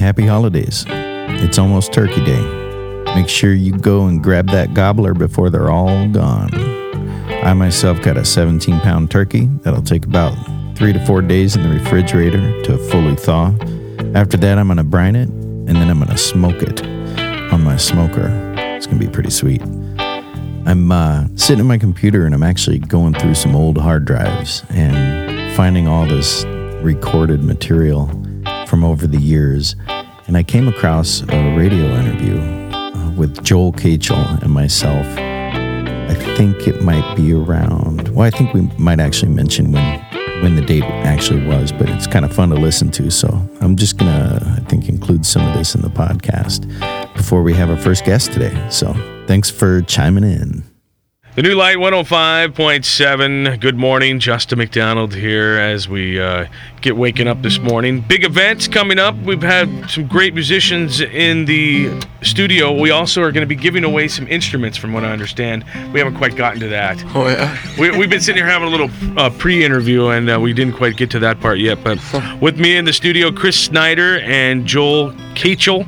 happy holidays. It's almost Turkey Day. Make sure you go and grab that gobbler before they're all gone. I myself got a 17 pound turkey that'll take about three to four days in the refrigerator to fully thaw. After that, I'm gonna brine it and then I'm gonna smoke it on my smoker. It's gonna be pretty sweet. I'm uh, sitting at my computer and I'm actually going through some old hard drives and finding all this recorded material from over the years. And I came across a radio interview uh, with Joel Kachel and myself. I think it might be around, well, I think we might actually mention when when the date actually was, but it's kind of fun to listen to. So I'm just to, I think, include some of this in the podcast before we have our first guest today. So thanks for chiming in. The new light 105.7. Good morning, Justin McDonald here as we uh, get waking up this morning. Big events coming up. We've had some great musicians in the studio. We also are going to be giving away some instruments, from what I understand. We haven't quite gotten to that. Oh yeah. we, have been sitting here having a little uh, pre-interview, and uh, we didn't quite get to that part yet. But with me in the studio, Chris Snyder and Joel Kachel.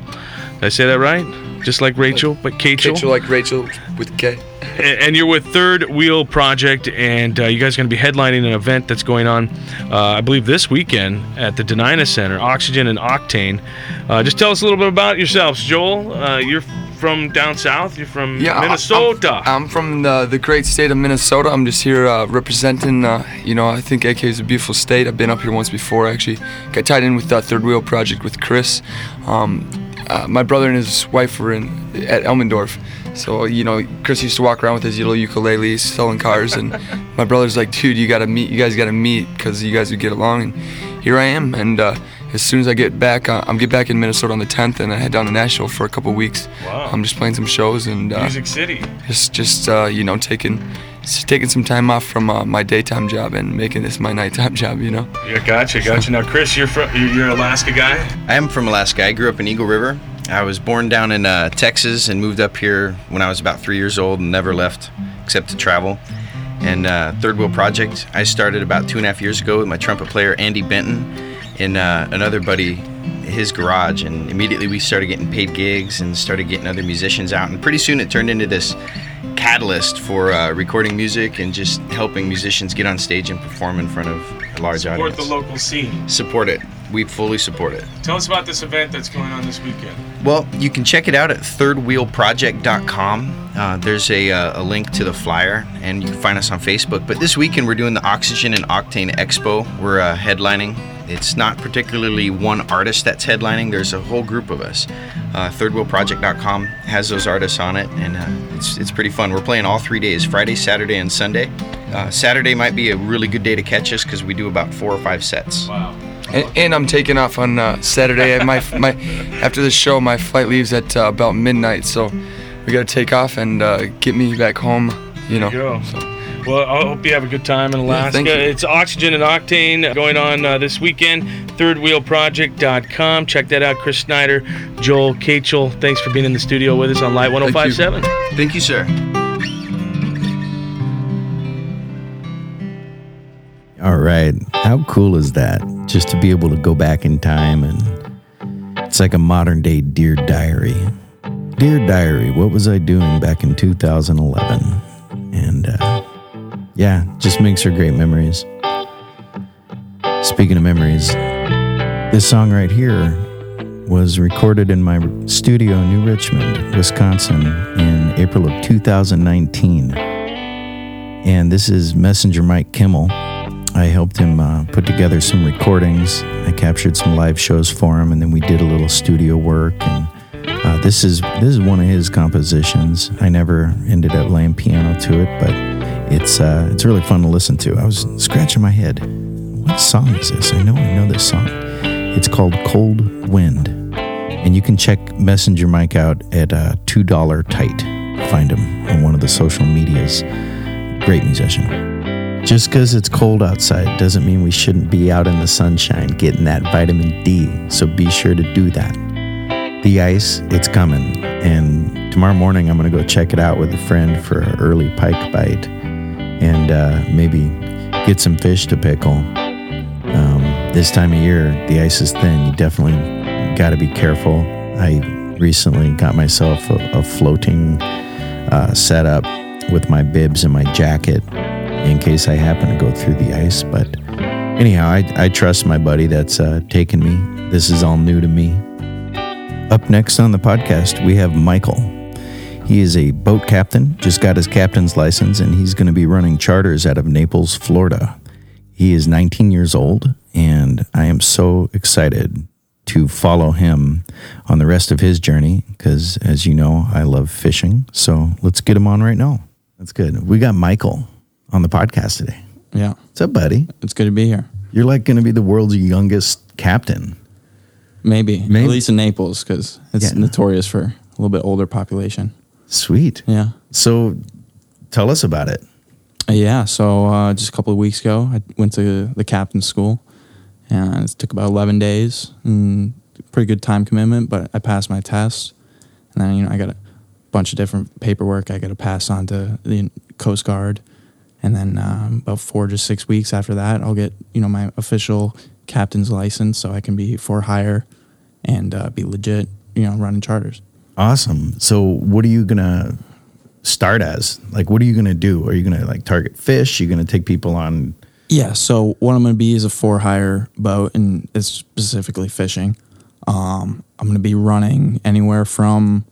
Did I say that right? Just like Rachel, but Kachel. Kachel like Rachel with K and you're with Third Wheel Project, and uh, you guys are going to be headlining an event that's going on, uh, I believe, this weekend at the Dena'ina Center, Oxygen and Octane. Uh, just tell us a little bit about yourselves, Joel. Uh, you're from down south. You're from yeah, Minnesota. I'm, I'm from the, the, great state of Minnesota. I'm just here uh, representing. Uh, you know, I think AK is a beautiful state. I've been up here once before. Actually, got tied in with the Third Wheel Project with Chris. Um, my brother and his wife were in at Elmendorf so you know, Chris used to walk around with his little ukulele selling cars, and my brother's like, "Dude, you gotta meet. You guys gotta meet because you guys would get along." And here I am. And uh, as soon as I get back, uh, I'm get back in Minnesota on the 10th, and I head down to Nashville for a couple weeks. Wow. I'm just playing some shows and uh, Music City. Just, just uh, you know, taking taking some time off from uh, my daytime job and making this my nighttime job. You know. Yeah, gotcha, gotcha. Now, Chris, you're from you're an Alaska guy. I am from Alaska. I grew up in Eagle River. I was born down in uh, Texas and moved up here when I was about three years old and never left except to travel. And uh, Third Wheel Project, I started about two and a half years ago with my trumpet player Andy Benton and uh, another buddy, his garage. And immediately we started getting paid gigs and started getting other musicians out. And pretty soon it turned into this catalyst for uh, recording music and just helping musicians get on stage and perform in front of a large Support audience. Support the local scene. Support it we fully support it. Tell us about this event that's going on this weekend. Well, you can check it out at thirdwheelproject.com. Uh, there's a, uh, a link to the flyer, and you can find us on Facebook. But this weekend, we're doing the Oxygen and Octane Expo. We're uh, headlining. It's not particularly one artist that's headlining, there's a whole group of us. Uh, thirdwheelproject.com has those artists on it, and uh, it's, it's pretty fun. We're playing all three days Friday, Saturday, and Sunday. Uh, Saturday might be a really good day to catch us because we do about four or five sets. Wow. And, and, I'm taking off on uh, Saturday. my my after the show, my flight leaves at uh, about midnight, so we got to take off and uh, get me back home. You know. You so. Well, I hope you have a good time in Alaska. Yeah, it's Oxygen and Octane going on uh, this weekend. ThirdWheelProject.com. Check that out. Chris Snyder, Joel Kachel. Thanks for being in the studio with us on Light 1057. Thank you, Thank you sir. All right. How cool is that? Just to be able to go back in time and it's like a modern day Dear Diary. Dear Diary, what was I doing back in 2011? Yeah, just makes for great memories. Speaking of memories, this song right here was recorded in my studio in New Richmond, Wisconsin in April of 2019. And this is Messenger Mike Kimmel I helped him uh, put together some recordings. I captured some live shows for him, and then we did a little studio work. And uh, this is this is one of his compositions. I never ended up laying piano to it, but it's uh, it's really fun to listen to. I was scratching my head. What song is this? I know I know this song. It's called Cold Wind, and you can check Messenger Mike out at uh, two dollar tight. Find him on one of the social medias. Great musician. Just because it's cold outside doesn't mean we shouldn't be out in the sunshine getting that vitamin D, so be sure to do that. The ice, it's coming, and tomorrow morning I'm going to go check it out with a friend for an early pike bite and uh, maybe get some fish to pickle. Um, this time of year, the ice is thin. You definitely got to be careful. I recently got myself a, a floating uh, setup with my bibs and my jacket in case I happen to go through the ice. But anyhow, I, I trust my buddy that's uh, taken me. This is all new to me. Up next on the podcast, we have Michael. He is a boat captain, just got his captain's license, and he's going to be running charters out of Naples, Florida. He is 19 years old, and I am so excited to follow him on the rest of his journey because, as you know, I love fishing. So let's get him on right now. That's good. We got Michael on the podcast today. Yeah, What's up, buddy? it's good to be here. You're like going to be the world's youngest captain. Maybe, Maybe. at least in Naples, because it's Yeah. notorious for a little bit older population. Sweet. Yeah, So tell us about it. Yeah. So uh, just a couple of weeks ago, I went to the captain's school, and it took about eleven days. And pretty good time commitment, but I passed my test, and then you know I got a bunch of different paperwork I got to pass on to the Coast Guard, and then um, about four to six weeks after that, I'll get you know my official captain's license, so I can be for hire and uh, be legit, you know, running charters. Awesome. So what are you to start as? Like, what are you to do? Are you to like target fish? Are You're going to take people on. Yeah, so what I'm to be is a for hire boat, and it's specifically fishing. Um, I'm to be running anywhere from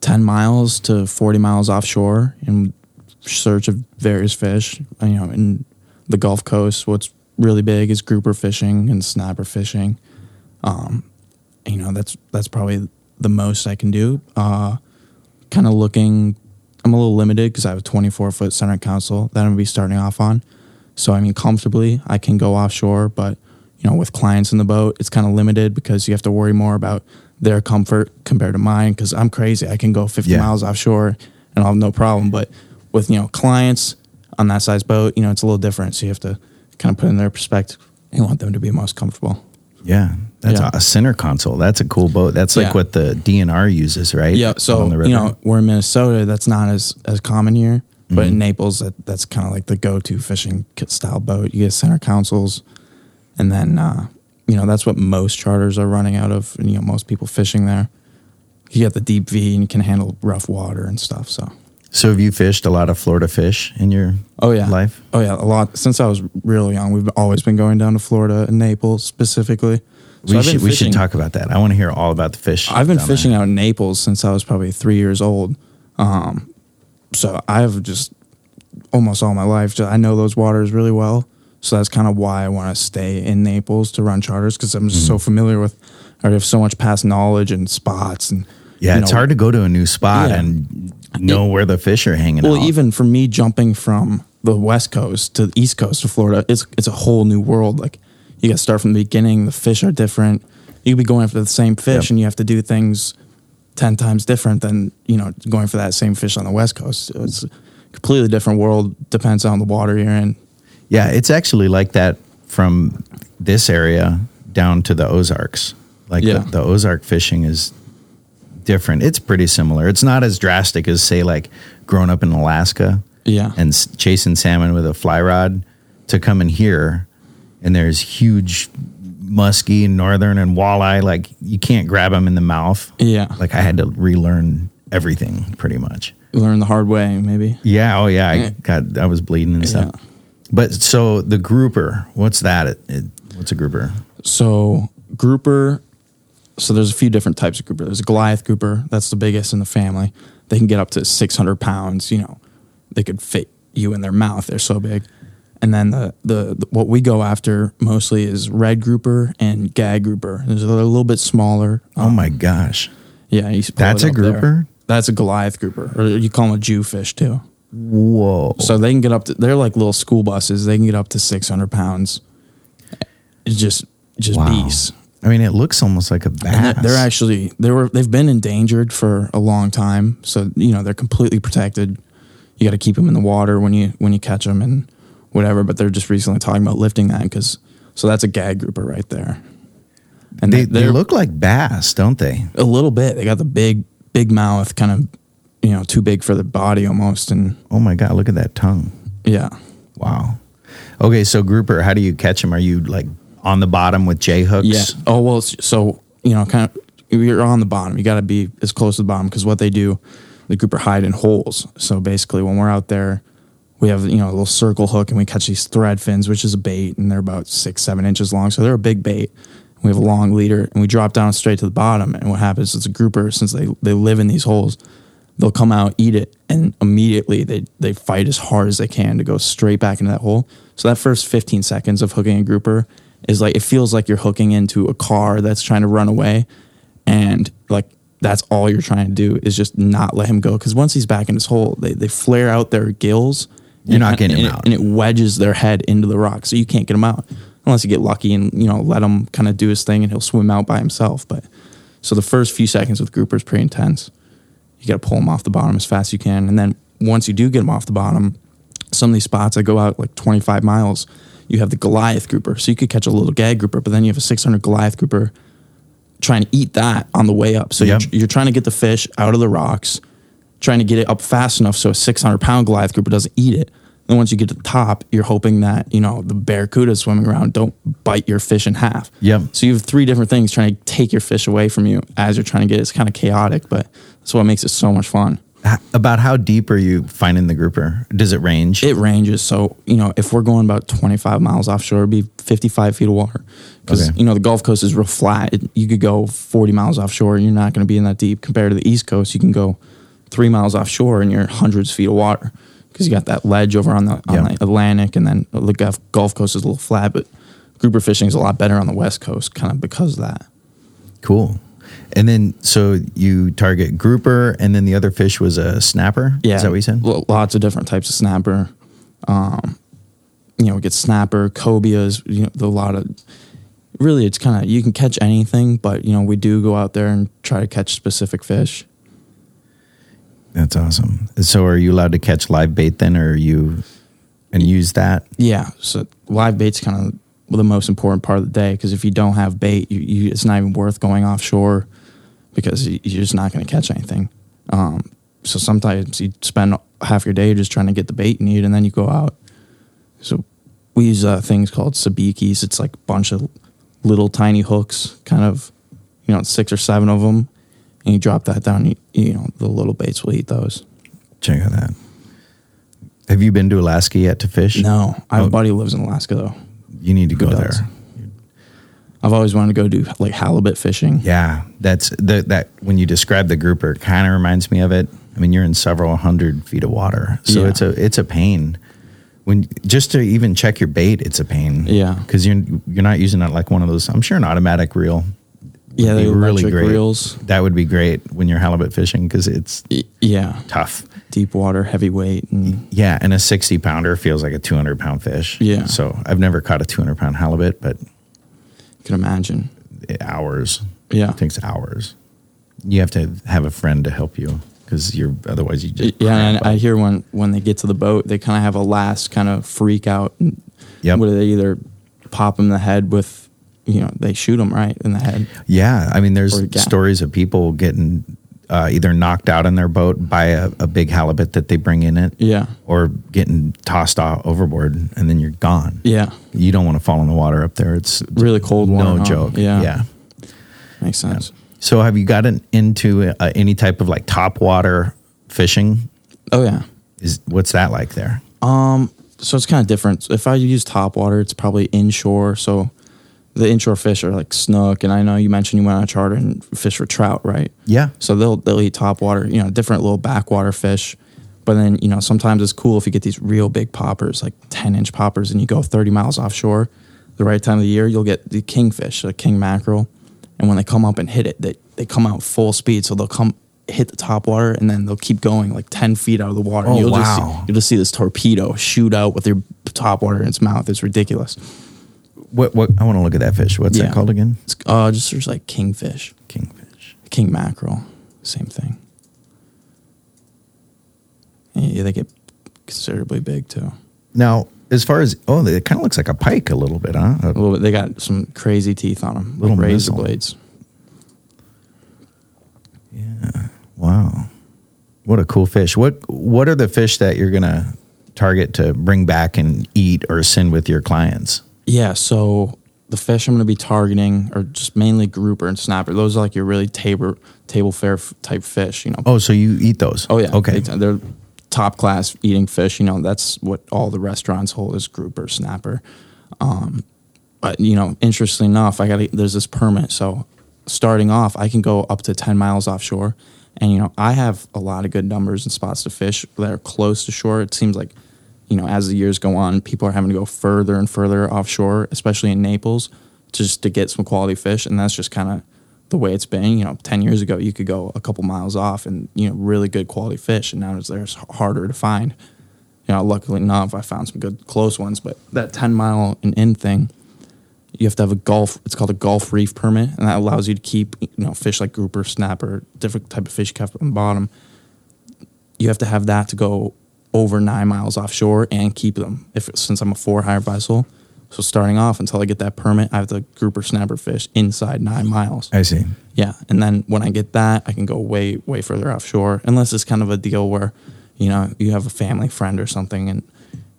10 miles to 40 miles offshore in search of various fish. You know, in the Gulf Coast, what's really big is grouper fishing and snapper fishing. Um, you know, that's that's probably the most I can do. Uh, kind of looking, I'm a little limited because I have a 24 foot center console that I'm gonna be starting off on. So I mean, comfortably, I can go offshore, but you know, with clients in the boat, it's kind of limited because you have to worry more about their comfort compared to mine. Because I'm crazy, I can go 50 Yeah. miles offshore and I'll have no problem. But with you know clients on that size boat, you know, it's a little different. So you have to kind of put in their perspective. You want them to be most comfortable. Yeah. That's Yeah. a center console. That's a cool boat. That's like Yeah. what the DNR uses, right? Yeah, so you know we're in Minnesota. That's not as as common here, but Mm-hmm. in Naples, that, that's kind of like the go to fishing style boat. You get center consoles, and then uh, you know that's what most charters are running out of. And you know most people fishing there. You get the deep V, and you can handle rough water and stuff. So So have you fished a lot of Florida fish in your oh yeah, life? oh yeah, a lot. Since I was really young, we've always been going down to Florida and Naples specifically. So we should we should talk about that. I want to hear all about the fish. I've been down there. fishing out in Naples since I was probably three years old. Um, so I've just almost all my life, just, I know those waters really well. So that's kind of why I want to stay in Naples to run charters because I'm just so Mm-hmm. familiar with, I have so much past knowledge and spots and. Yeah, you it's hard to go to a new spot Yeah. and know where the fish are hanging Well, out. even for me jumping from the west coast to the east coast of Florida, it's it's a whole new world. Like you got to start from the beginning. The fish are different. You could be going after the same fish, Yep. and you have to do things ten times different than you know going for that same fish on the west coast. It's a completely different world. Depends on the water you're in. yeah, it's actually like that from this area down to the Ozarks. Like Yeah. the, the Ozark fishing is different. It's pretty similar. It's not as drastic as say like growing up in Alaska Yeah, and s- chasing salmon with a fly rod to come in here and there's huge muskie and northern and walleye like you can't grab them in the mouth. yeah. Like I had to relearn everything pretty much. learn the hard way, maybe. Yeah, oh yeah, I got I was bleeding and stuff. Yeah. But so the grouper, what's that? It, it, what's a grouper? So grouper, so there's a few different types of grouper. There's a Goliath grouper. That's the biggest in the family. They can get up to 600 pounds. You know, they could fit you in their mouth. They're so big. And then the, the, the what we go after mostly is red grouper and gag grouper. There's a little bit smaller. Oh my gosh. Yeah, you That's a up there. grouper? That's a Goliath grouper, or you call them a Jewfish too. Whoa. So they can get up to. They're like little school buses. They can get up to 600 pounds. It's just just Wow. beasts. I mean, it looks almost like a bass. they're, they're actually they were they've been endangered for a long time. So you know they're completely protected. You got to keep them in the water when you when you catch them and whatever. But they're just recently talking about lifting that because so that's a gag grouper right there. And they, they, they look like bass, don't they? a little bit. They got the big big mouth, kind of you know too big for the body almost. And Oh my god, look at that tongue. yeah, Wow. Okay, so grouper, how do you catch them? Are you like on the bottom with J hooks? Yeah. Oh well. So you know, kind of you're on the bottom. You got to be as close to the bottom because what they do, the grouper hide in holes. So basically, when we're out there, we have you know a little circle hook and we catch these thread fins, which is a bait, and they're about six seven inches long. So they're a big bait. We have a long leader, and we drop down straight to the bottom. And what happens is a grouper, since they they live in these holes, they'll come out, eat it, and immediately they they fight as hard as they can to go straight back into that hole. So that first 15 seconds of hooking a grouper is like it feels like you're hooking into a car that's trying to run away, and like that's all you're trying to do is just not let him go because once he's back in his hole, they they flare out their gills. You're and- not getting and him it- out. and it wedges their head into the rock, so you can't get him out unless you get lucky and you know let him kind of do his thing and he'll swim out by himself. But so the first few seconds with grouper is pretty intense. You got to pull them off the bottom as fast as you can, and then once you do get them off the bottom, some of these spots I go out like 25 miles. You have the Goliath grouper, so you could catch a little gag grouper, but then you have a 600 Goliath grouper trying to eat that on the way up. So Yep. you're, you're trying to get the fish out of the rocks, trying to get it up fast enough so a 600 pound Goliath grouper doesn't eat it. Then once you get to the top, you're hoping that you know the barracuda swimming around don't bite your fish in half. Yep. So you have three different things trying to take your fish away from you as you're trying to get it. It's kind of chaotic, but that's what makes it so much fun. About how deep are you finding the grouper? Does it range? It ranges. So, you know, if we're going about 25 miles offshore, it'd be 55 feet of water. Because, Okay. you know, the Gulf Coast is real flat. It, you could go 40 miles offshore and you're not going to be in that deep. Compared to the East Coast, you can go three miles offshore and you're hundreds of feet of water. Because you got that ledge over on the, on the Atlantic and then the Gulf, Gulf Coast is a little flat. But grouper fishing is a lot better on the West Coast kind of because of that. cool. And then, so you target grouper, and then the other fish was a snapper. Yeah, is that what you said? lo- Lots of different types of snapper. Um, you know, we get snapper, cobias. You know, a lot of. Really, it's kind of you can catch anything, but you know we do go out there and try to catch specific fish. That's awesome. So, are you allowed to catch live bait then, or are you and use that? Yeah, so live bait's kind of the most important part of the day because if you don't have bait, you, you it's not even worth going offshore because you- you're just not going to catch anything. Um, so sometimes you spend half your day just trying to get the bait you need, and then you go out. So we use uh, things called sabikis. It's like a bunch of little tiny hooks, kind of, you know, six or seven of them, and you drop that down. You, you know, the little baits will eat those. Check out that. Have you been to Alaska yet to fish? No, I have Oh. a buddy who lives in Alaska though. You need to go there. I've always wanted to go do like halibut fishing. Yeah, that's the, that. When you describe the grouper, it kind of reminds me of it. I mean, you're in several hundred feet of water, so Yeah. it's a it's a pain. When just to even check your bait, it's a pain. Yeah. because you're you're not using it like one of those. I'm sure an automatic reel. Yeah, be the electric reels. That would be great when you're halibut fishing because it's Yeah, tough. Deep water, heavyweight, and Yeah, and a 60 pounder feels like a 200 pound fish. Yeah. So I've never caught a 200 pound halibut, but you can imagine. hours. Yeah, It takes hours. You have to have a friend to help you because you're otherwise you just yeah. And I hear when when they get to the boat, they kind of have a last kind of freak out. Yep. Where they either pop them in the head with, you know, they shoot them right in the head. Yeah, I mean, there's stories of people getting uh, either knocked out in their boat by a, a big halibut that they bring in it, Yeah, or getting tossed off overboard, and then you're gone. yeah. You don't want to fall in the water up there. It's Really cold water. no huh? joke. Yeah, yeah. makes sense. So, have you gotten into uh, any type of like top water fishing? Oh yeah. Is what's that like there? Um, so it's kind of different. If I use top water, it's probably inshore. So the inshore fish are like snook, and I know you mentioned you went on a charter and fish for trout, right? Yeah, So they'll they'll eat top water, you know, different little backwater fish. But then you know sometimes it's cool if you get these real big poppers, like ten inch poppers, and you go thirty miles offshore. The right time of the year, you'll get the kingfish, the king mackerel, and when they come up and hit it, they they come out full speed. So they'll come hit the top water, and then they'll keep going like ten feet out of the water. and Oh, you'll just wow. see, you'll just see this torpedo shoot out with your top water in its mouth. It's ridiculous. What what I want to look at that fish. What's Yeah. that called again? It's uh just there's like kingfish, Kingfish. king mackerel, same thing. Yeah, they get considerably big too. Now, as far as oh, it kind of looks like a pike a little bit, huh? A little bit. They got some crazy teeth on them, Little little razor missile. blades. Wow, what a cool fish. What what are the fish that you're gonna target to bring back and eat or send with your clients? Yeah. So the fish I'm going to be targeting are just mainly grouper and snapper. Those are like your really table table fare f- type fish. You know. Oh, so you eat those? Oh yeah. Okay. They- They're top class eating fish. You know, that's what all the restaurants hold is grouper, snapper. Um, but you know, interestingly enough, I got there's this permit. So starting off, I can go up to ten miles offshore, and you know, I have a lot of good numbers and spots to fish that are close to shore. It seems like, you know, as the years go on, people are having to go further and further offshore, especially in Naples, just to get some quality fish, and that's just kind of the way it's been. You know, ten years ago, you could go a couple miles off and you know really good quality fish, and now it's there's harder to find. You know, luckily enough, I found some good close ones, but that ten mile and in thing, you have to have a Gulf. It's called a Gulf Reef permit, and that allows you to keep you know fish like grouper, snapper, different type of fish kept on the bottom. You have to have that to go over nine miles offshore and keep them. If since I'm a for hire vessel, so starting off until I get that permit, I have to grouper snapper fish inside nine miles. I see. Yeah, and then when I get that, I can go way way further offshore. Unless it's kind of a deal where, you know, you have a family friend or something, and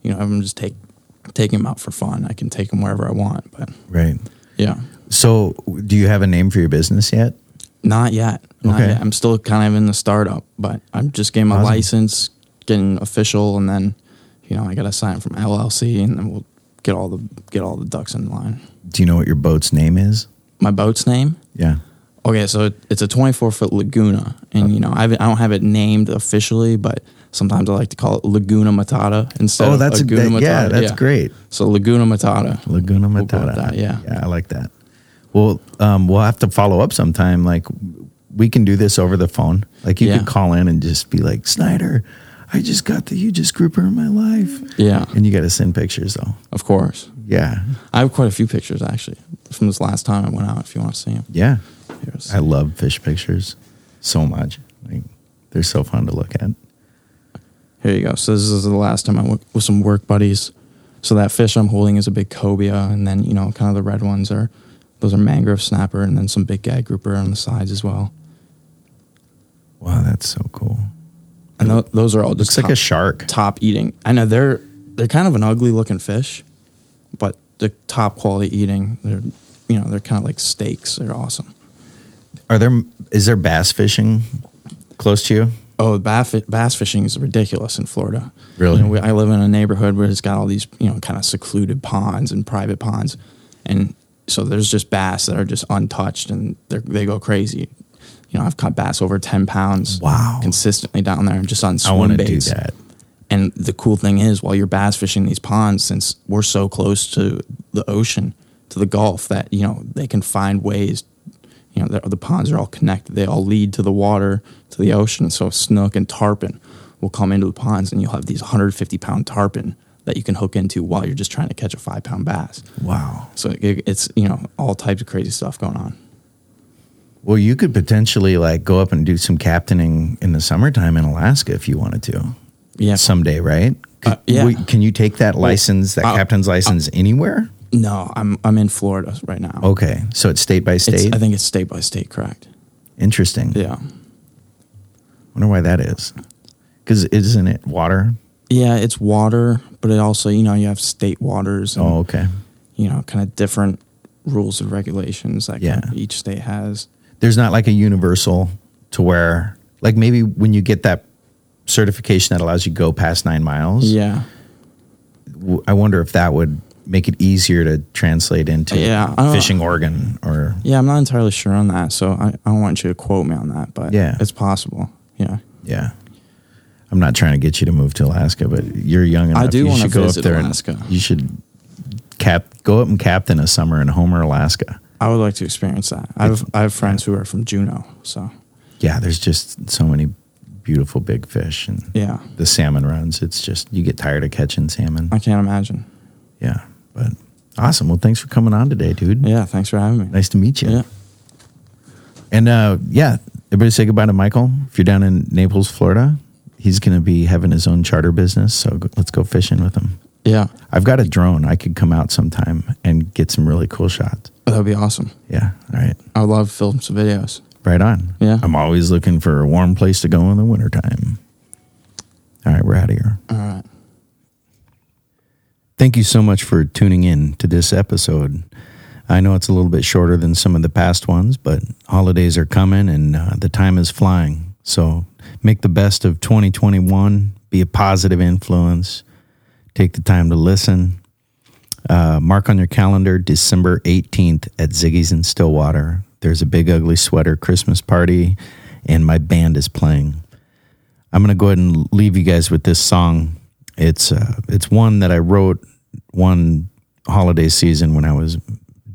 you know, I'm just take take him out for fun. I can take him wherever I want. But Right. yeah, So, do you have a name for your business yet? not yet. Not Okay. yet. I'm still kind of in the startup, but I'm just getting my Awesome. license, getting official, and then, you know, I got to sign from LLC, and then we'll get all the get all the ducks in line. Do you know what your boat's name is? My boat's name. Yeah. Okay, so it- it's a 24 foot Laguna, and you know I, I don't have it named officially, but sometimes I like to call it Laguna Matata instead oh, of that's a Laguna that- yeah, that's great. So Laguna Matata. Laguna We'll Matata. that, yeah. Yeah, I like that. Well, um, we'll have to follow up sometime. Like, we can do this over the phone. Like, you Yeah. could call in and just be like, Snyder, I just got the hugest grouper in my life. Yeah, And you got to send pictures, though. of course. Yeah. I have quite a few pictures actually from this last time I went out. If you want to see them, Yeah. Here's, I love fish pictures so much. Like, they're so fun to look at. here you go. So this is the last time I went with some work buddies. So that fish I'm holding is a big cobia, and then you know, kind of the red ones are those are mangrove snapper, and then some big gag grouper on the sides as well. Wow, that's so cool. And tho- those are all just Looks like a shark. top eating. I know they're they're kind of an ugly looking fish, but they're top quality eating. They're you know they're kind of like steaks. They're awesome. Are there is there bass fishing close to you? Oh, bass, bass fishing is ridiculous in Florida. Really? You know, we, I live in a neighborhood where it's got all these, you know, kind of secluded ponds and private ponds. And so there's just bass that are just untouched and they they go crazy. You know, I've caught bass over 10 pounds Wow. consistently down there just on I swim want to do baits. that. And the cool thing is, while you're bass fishing these ponds, since we're so close to the ocean, to the Gulf, that you know they can find ways. You know, the, the ponds are all connected; they all lead to the water, to the ocean. So snook and tarpon will come into the ponds, and you'll have these 150 pound tarpon that you can hook into while you're just trying to catch a five pound bass. Wow. So it, it's you know all types of crazy stuff going on. Well, you could potentially like go up and do some captaining in the summertime in Alaska if you wanted to. Yeah. Someday, right? Uh, yeah. Wait, can you take that license, that uh, captain's license, anywhere? No, I'm I'm in Florida right now. Okay, so it's state by It's- state. I think it's state by state, correct? Interesting. Yeah. Wonder why that is. Because isn't it water? Yeah, it's water, but it also, you know, you have state waters and, Oh, okay. you know, kind of different rules and regulations that kind of each state has. There's not like a universal to where, like maybe when you get that certification that allows you to go past nine miles. Yeah. w- I wonder if that would make it easier to translate into Yeah, fishing Oregon or yeah i'm not entirely sure on that, so I, I don't want you to quote me on that, but Yeah. it's possible. Yeah. yeah. I'm not trying to get you to move to Alaska, but you're young enough. I do you wanna should go visit up there. and- Alaska. you should cap go up and captain a summer in Homer, Alaska. I would like to experience that. I have, I have friends who are from Juneau, so Yeah, there's just so many beautiful big fish and yeah, the salmon runs. It's just you get tired of catching salmon. I can't imagine. Yeah, but awesome. Well, thanks for coming on today, dude. Yeah, thanks for having me. Nice to meet you. Yeah. And uh, yeah, everybody say goodbye to Michael. If you're down in Naples, Florida, he's going to be having his own charter business. So go, let's go fishing with him. Yeah, I've got a drone. I could come out sometime and get some really cool shots. that would be awesome. Yeah. All right. I would love to film some videos. Right on. Yeah. I'm always looking for a warm place to go in the wintertime. All right. We're out of here. All right. Thank you so much for tuning in to this episode. I know it's a little bit shorter than some of the past ones, but holidays are coming and uh, the time is flying. So make the best of 2021, be a positive influence, take the time to listen. Uh, mark on your calendar December 18th at Ziggy's in Stillwater. There's a big, ugly sweater Christmas party, and my band is playing. I'm going to go ahead and leave you guys with this song. It's, uh, it's one that I wrote one holiday season when I was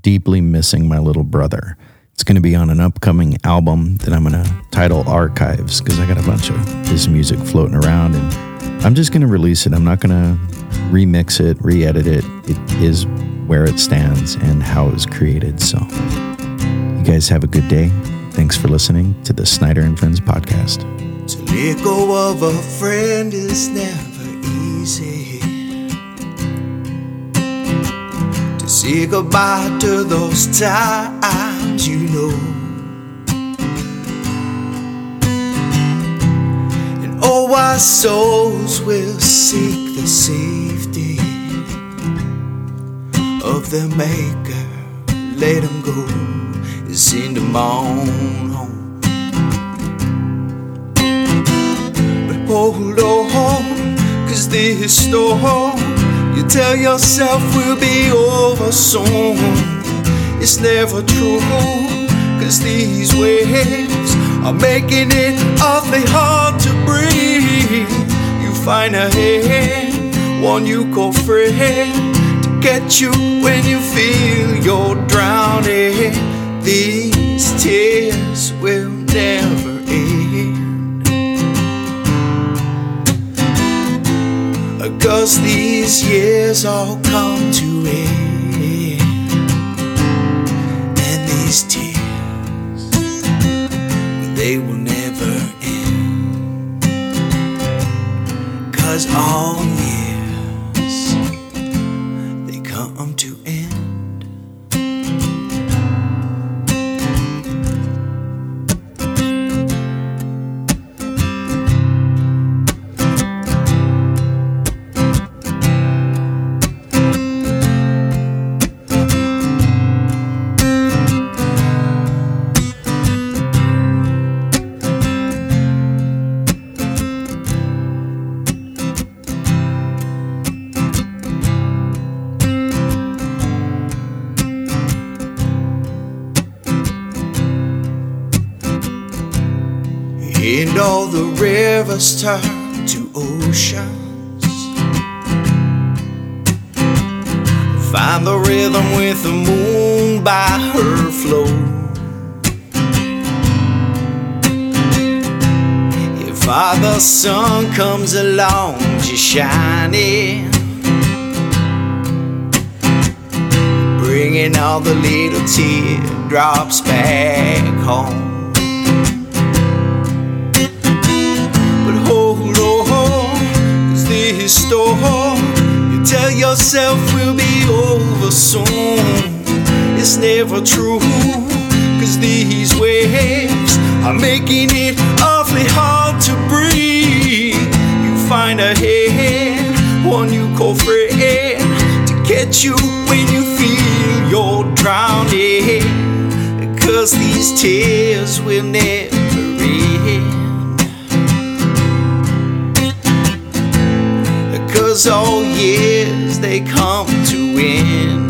deeply missing my little brother. It's going to be on an upcoming album that I'm going to title Archives because I got a bunch of his music floating around and I'm just going to release it. I'm not going to remix it, re edit it. It is where it stands and how it was created. So, you guys have a good day. Thanks for listening to the Snyder and Friends podcast. To let go of a friend is never easy. To say goodbye to those times you know. All our souls will seek the safety of their maker. Let them go and send them on home. But hold on, cause this storm you tell yourself will be over soon. It's never true, cause these waves are making it awfully hard to breathe. You find a hand, one you call friend, to get you when you feel you're drowning. These tears will never end. Cause these years all come to end And these tears They will never end. Cause all rivers turn to oceans. Find the rhythm with the moon by her flow. If Father Sun comes along, just shining. Bringing all the little teardrops back home. This storm you tell yourself we'll be over soon. It's never true, cause these waves are making it awfully hard to breathe. You find a hand, one you call friend, to catch you when you feel you're drowning. Cause these tears will never end. Cause years they come to end.